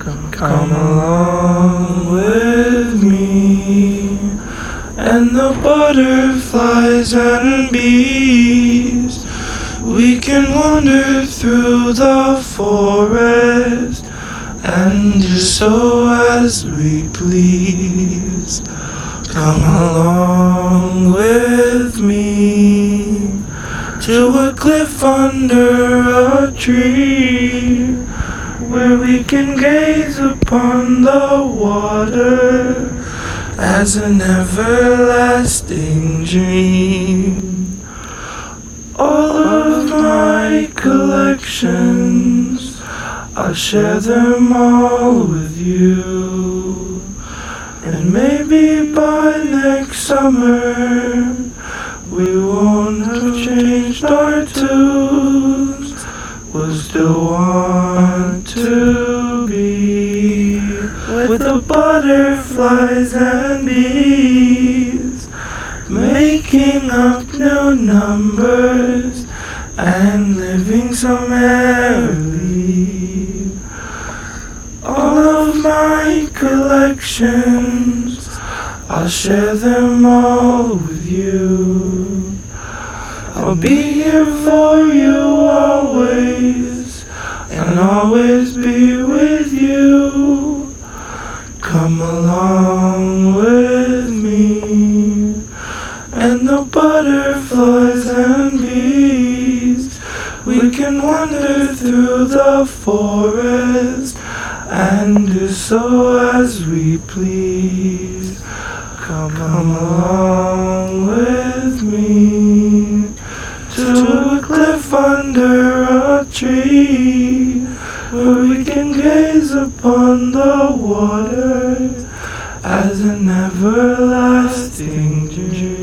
Come, come along with me, and the butterflies and bees. We can wander through the forest and do so as we please. Come along with me to a cliff under a tree where we can gaze upon the water as an everlasting dream. All of my collections, I'll share them all with you. And maybe by next summer, we won't have changed our tunes. We'll still want to be with the butterflies and bees, making up new numbers and living so merrily. All of my collections, I'll share them all with you. I'll be here for you always, and always be with you. Come along with me, and the butterflies and bees. We can wander through the forest and do so as we please. Come, come along with me to a cliff under a tree where we can gaze upon the water as an everlasting dream.